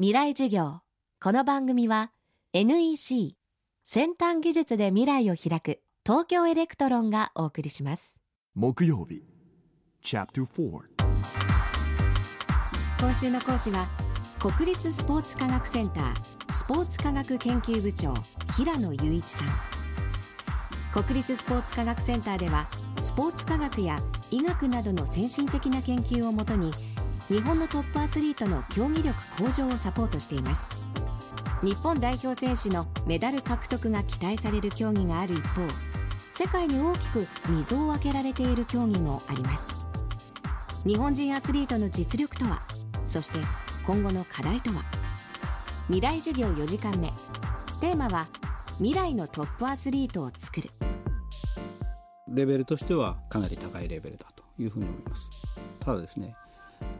未来授業。この番組は NEC 先端技術で未来を開く東京エレクトロンがお送りします。木曜日 Chapter 4今週の講師は国立スポーツ科学センタースポーツ科学研究部長平野裕一さん。国立スポーツ科学センターではスポーツ科学や医学などの先進的な研究をもとに日本のトップアスリートの競技力向上をサポートしています。日本代表選手のメダル獲得が期待される競技がある一方世界に大きく溝を開けられている競技もあります。日本人アスリートの実力とはそして今後の課題とは。未来授業4時間目。テーマは未来のトップアスリートを作る。レベルとしてはかなり高いレベルだというふうに思います。ただですね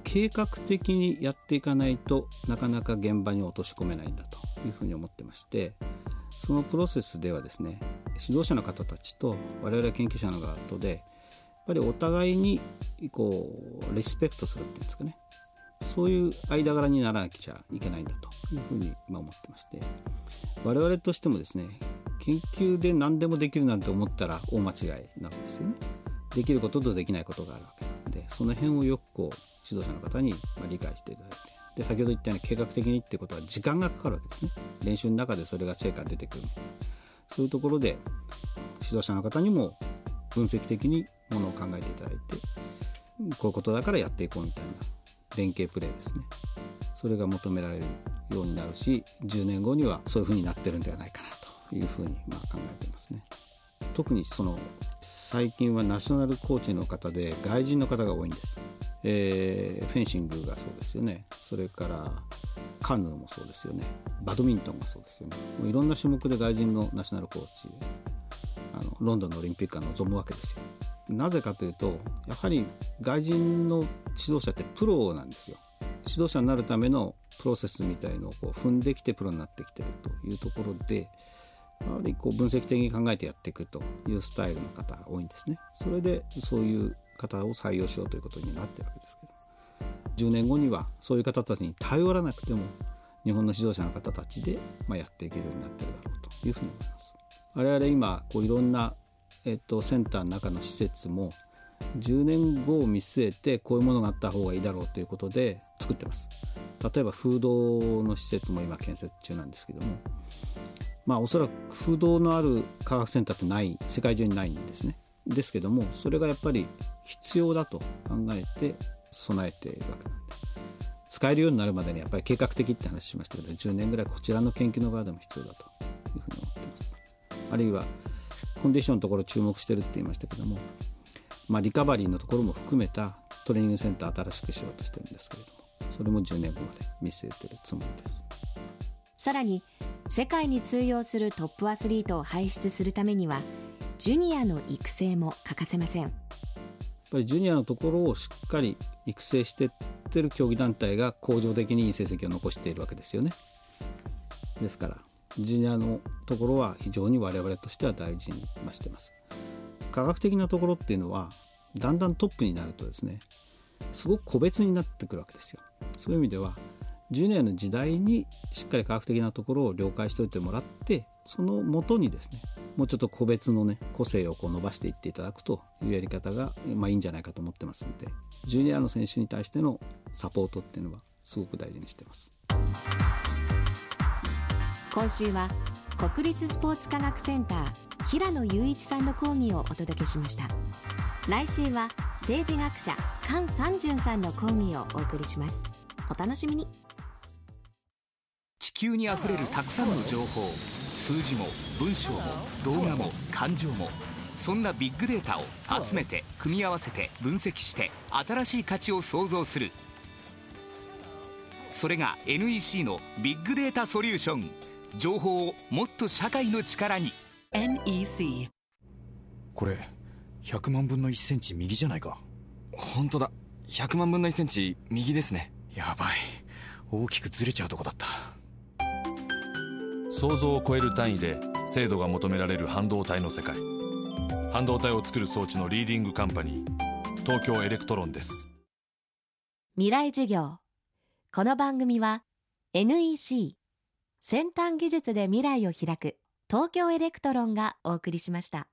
計画的にやっていかないとなかなか現場に落とし込めないんだというふうに思ってましてそのプロセスではですね指導者の方たちと我々研究者の側とでやっぱりお互いにこうリスペクトするっていうんですかねそういう間柄にならなきゃいけないんだというふうに今思ってまして我々としてもですね研究で何でもできるなんて思ったら大間違いなわけですよね。できることとできないことがあるわけなんでその辺をよくこう指導者の方に理解していただいて。で先ほど言ったように計画的にっていうことは時間がかかるわけですね。練習の中でそれが成果出てくるそういうところで指導者の方にも分析的にものを考えていただいてこういうことだからやっていこうみたいな。連携プレーですね。それが求められるようになるし10年後にはそういうふうになってるんではないかなというふうにま考えていますね。特にその最近はナショナルコーチの方で外人の方が多いんです。えー、フェンシングがそうですよね。それからカヌーもそうですよね。バドミントンがそうですよね。もういろんな種目で外人のナショナルコーチあのロンドンのオリンピックが望むわけですよ。なぜかというとやはり外人の指導者ってプロなんですよ。指導者になるためのプロセスみたいのをこう踏んできてプロになってきてるというところでやはりこう分析的に考えてやっていくというスタイルの方が多いんですね。それでそういう方を採用しようということになってるわけですけど10年後にはそういう方たちに頼らなくても日本の指導者の方たちで、まあ、やっていけるようになってるだろうというふうに思います。我々今こういろんな、えっと、センターの中の施設も10年後を見据えてこういうものがあった方がいいだろうということで作ってます。例えば風洞の施設も今建設中なんですけどもまあおそらく風洞のある科学センターってない世界中にないんですね。ですけどもそれがやっぱり必要だと考えて備えているわけなんで。使えるようになるまでにやっぱり計画的って話しましたけど10年ぐらいこちらの研究の側でも必要だというふうに思ってます。あるいはコンディションのところ注目してるって言いましたけども、まあ、リカバリーのところも含めたトレーニングセンター新しくしようとしてるんですけれどもそれも10年後まで見据えてるつもりです。さらに世界に通用するトップアスリートを輩出するためにはジュニアの育成も欠かせません。ぱりジュニアのところをしっかり育成してってる競技団体が恒常的にいい成績を残しているわけですよね。ですからジュニアのところは非常に我々としては大事にしてます。科学的なところっていうのはだんだんトップになるとですねすごく個別になってくるわけですよ。そういう意味ではジュニアの時代にしっかり科学的なところを了解しておいてもらってそのもとにですねもうちょっと個別のね個性をこう伸ばしていっていただくというやり方が、まあ、いいんじゃないかと思ってますんでジュニアの選手に対してのサポートっていうのはすごく大事にしてます。今週は国立スポーツ科学センター平野雄一さんの講義をお届けしました。来週は政治学者菅三淳さんの講義をお送りします。お楽しみに。地球にあふれるたくさんの情報数字も文章も動画も感情もそんなビッグデータを集めて組み合わせて分析して新しい価値を創造する。それが NEC のビッグデータソリューション。情報をもっと社会の力に。NEC これ100万分の1センチ右じゃないか。本当だ。100万分の1センチ右ですね。やばい。大きくずれちゃうとこだった想像を超える単位で精度が求められる半導体の世界。半導体を作る装置のリーディングカンパニー東京エレクトロンです。未来授業。この番組は NEC 先端技術で未来を開く東京エレクトロンがお送りしました。